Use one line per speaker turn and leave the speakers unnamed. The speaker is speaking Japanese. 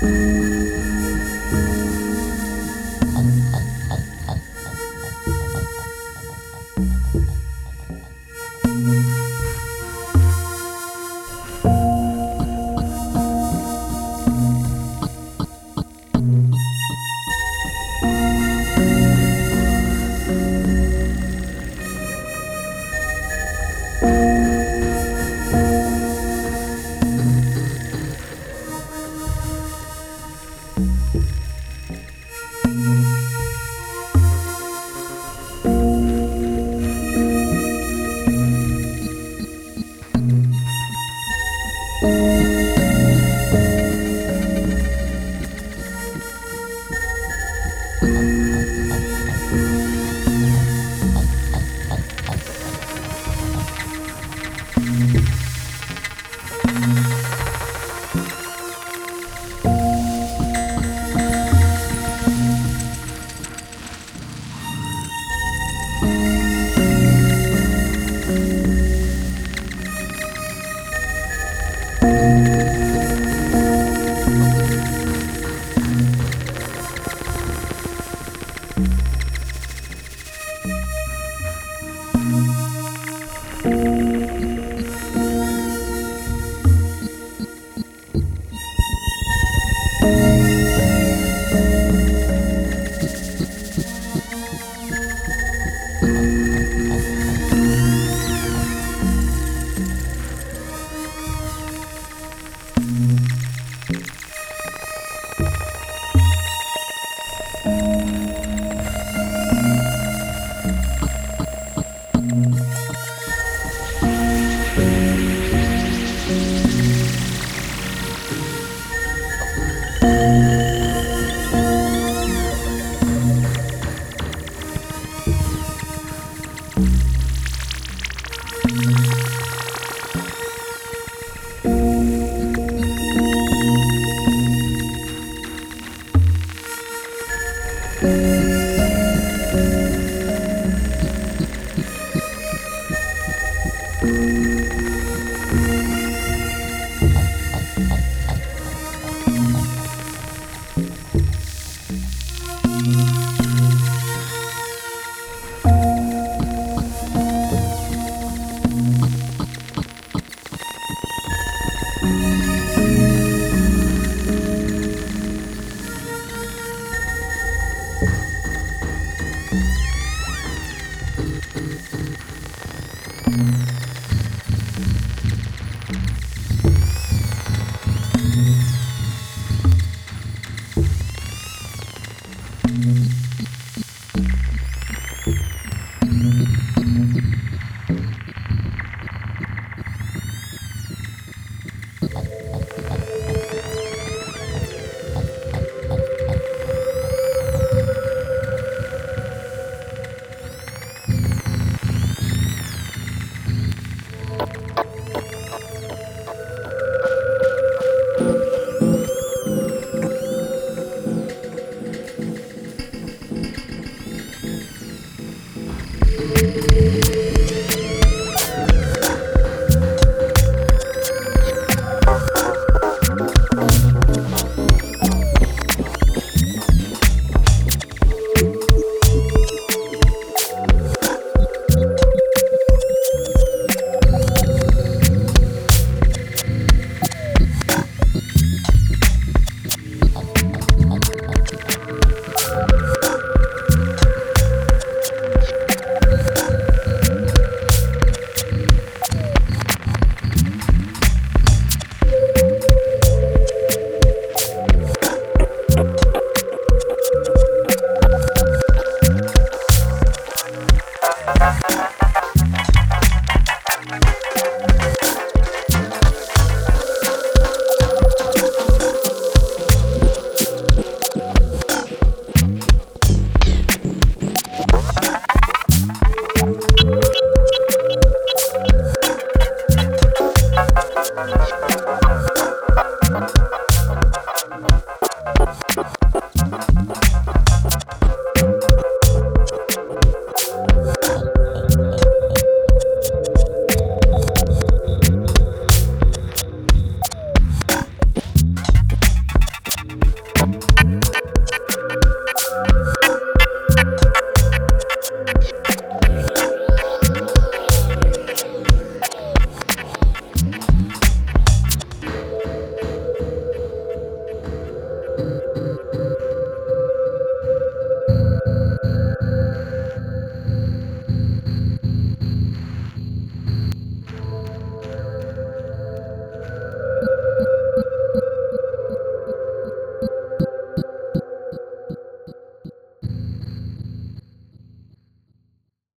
Thank you. Thank you. thank you Música Thank you.